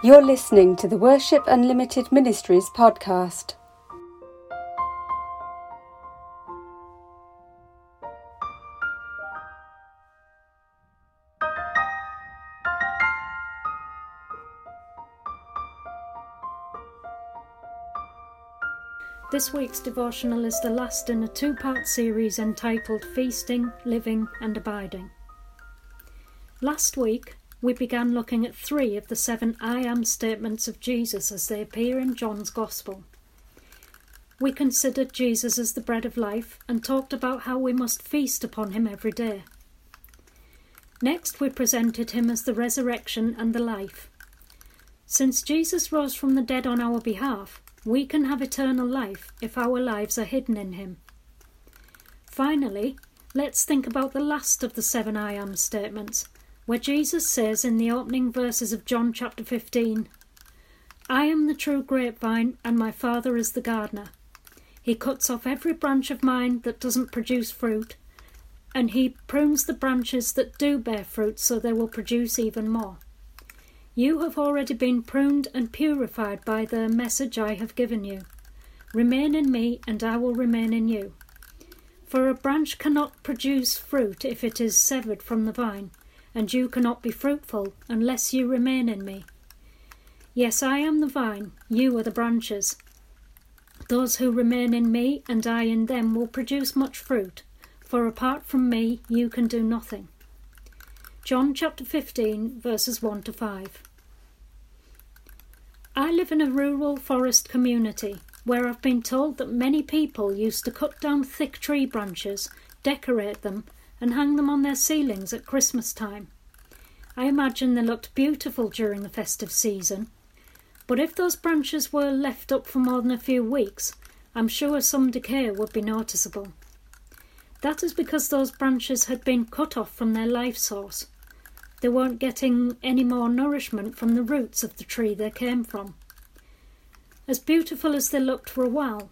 You're listening to the Worship Unlimited Ministries podcast. This week's devotional is the last in a two part series entitled Feasting, Living and Abiding. Last week, we began looking at three of the seven I am statements of Jesus as they appear in John's Gospel. We considered Jesus as the bread of life and talked about how we must feast upon him every day. Next, we presented him as the resurrection and the life. Since Jesus rose from the dead on our behalf, we can have eternal life if our lives are hidden in Him. Finally, let's think about the last of the seven I am statements, where Jesus says in the opening verses of John chapter 15, I am the true grapevine, and my Father is the gardener. He cuts off every branch of mine that doesn't produce fruit, and he prunes the branches that do bear fruit so they will produce even more. You have already been pruned and purified by the message I have given you. Remain in me, and I will remain in you. For a branch cannot produce fruit if it is severed from the vine, and you cannot be fruitful unless you remain in me. Yes, I am the vine, you are the branches. Those who remain in me and I in them will produce much fruit, for apart from me you can do nothing. John chapter 15, verses 1 to 5. I live in a rural forest community where I've been told that many people used to cut down thick tree branches, decorate them, and hang them on their ceilings at Christmas time. I imagine they looked beautiful during the festive season, but if those branches were left up for more than a few weeks, I'm sure some decay would be noticeable. That is because those branches had been cut off from their life source they weren't getting any more nourishment from the roots of the tree they came from. As beautiful as they looked for a while,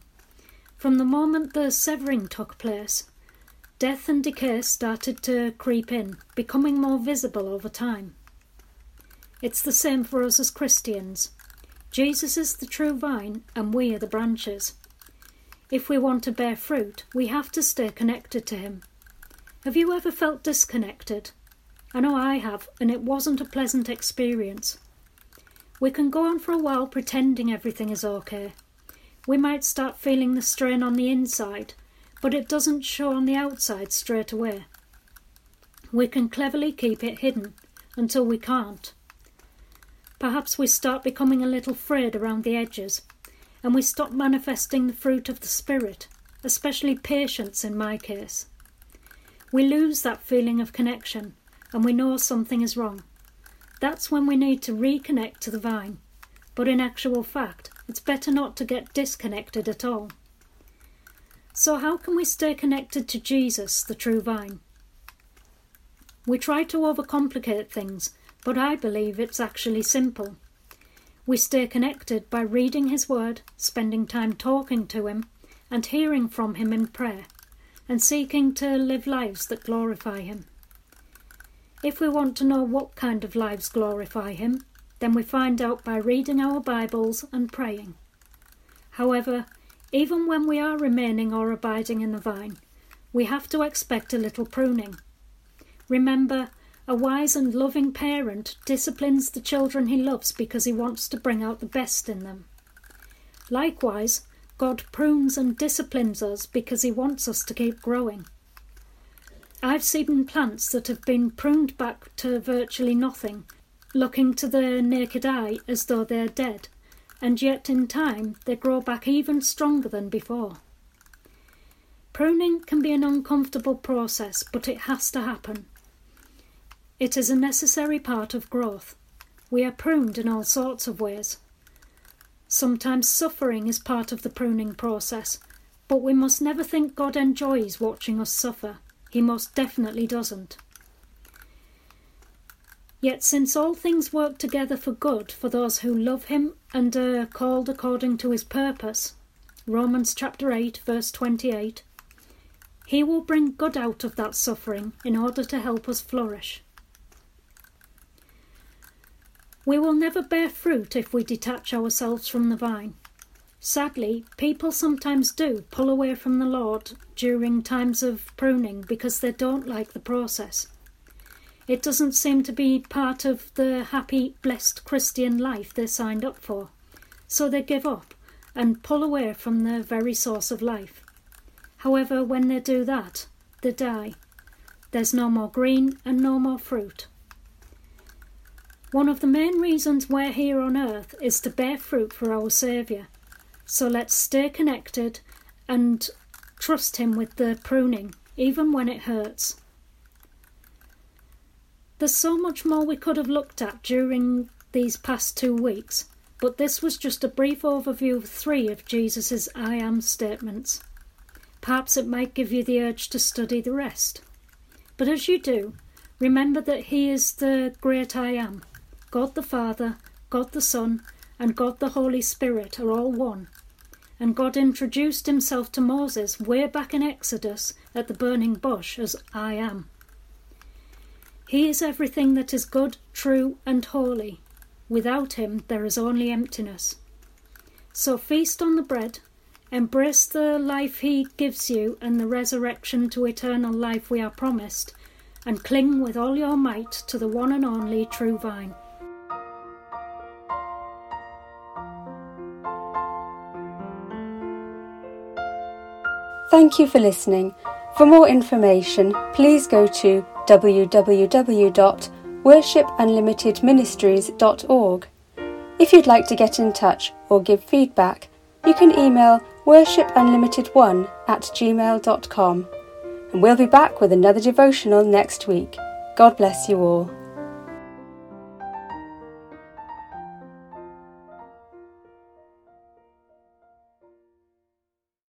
from the moment the severing took place, death and decay started to creep in, becoming more visible over time. It's the same for us as Christians. Jesus is the true vine, and we are the branches. If we want to bear fruit, we have to stay connected to Him. Have you ever felt disconnected? I know I have, and it wasn't a pleasant experience. We can go on for a while pretending everything is okay. We might start feeling the strain on the inside, but it doesn't show on the outside straight away. We can cleverly keep it hidden until we can't. Perhaps we start becoming a little frayed around the edges, and we stop manifesting the fruit of the Spirit, especially patience in my case. We lose that feeling of connection and we know something is wrong. That's when we need to reconnect to the vine. But in actual fact, it's better not to get disconnected at all. So, how can we stay connected to Jesus, the true vine? We try to overcomplicate things, but I believe it's actually simple. We stay connected by reading His Word, spending time talking to Him, and hearing from Him in prayer, and seeking to live lives that glorify Him. If we want to know what kind of lives glorify Him, then we find out by reading our Bibles and praying. However, even when we are remaining or abiding in the vine, we have to expect a little pruning. Remember, a wise and loving parent disciplines the children he loves because he wants to bring out the best in them. Likewise, God prunes and disciplines us because he wants us to keep growing. I've seen plants that have been pruned back to virtually nothing, looking to the naked eye as though they're dead, and yet in time they grow back even stronger than before. Pruning can be an uncomfortable process, but it has to happen. It is a necessary part of growth. We are pruned in all sorts of ways. Sometimes suffering is part of the pruning process, but we must never think God enjoys watching us suffer. He most definitely doesn't. Yet, since all things work together for good for those who love him and are called according to his purpose, Romans chapter 8, verse 28, he will bring good out of that suffering in order to help us flourish. We will never bear fruit if we detach ourselves from the vine. Sadly, people sometimes do pull away from the Lord during times of pruning because they don't like the process. It doesn't seem to be part of the happy, blessed Christian life they signed up for. So they give up and pull away from the very source of life. However, when they do that, they die. There's no more green and no more fruit. One of the main reasons we're here on earth is to bear fruit for our Saviour. So let's stay connected and trust Him with the pruning, even when it hurts. There's so much more we could have looked at during these past two weeks, but this was just a brief overview of three of Jesus' I am statements. Perhaps it might give you the urge to study the rest. But as you do, remember that He is the great I am. God the Father, God the Son, and God the Holy Spirit are all one. And God introduced himself to Moses way back in Exodus at the burning bush as I am. He is everything that is good, true, and holy. Without him, there is only emptiness. So feast on the bread, embrace the life he gives you and the resurrection to eternal life we are promised, and cling with all your might to the one and only true vine. Thank you for listening. For more information, please go to www.worshipunlimitedministries.org. If you'd like to get in touch or give feedback, you can email worshipunlimited1 at gmail.com. And we'll be back with another devotional next week. God bless you all.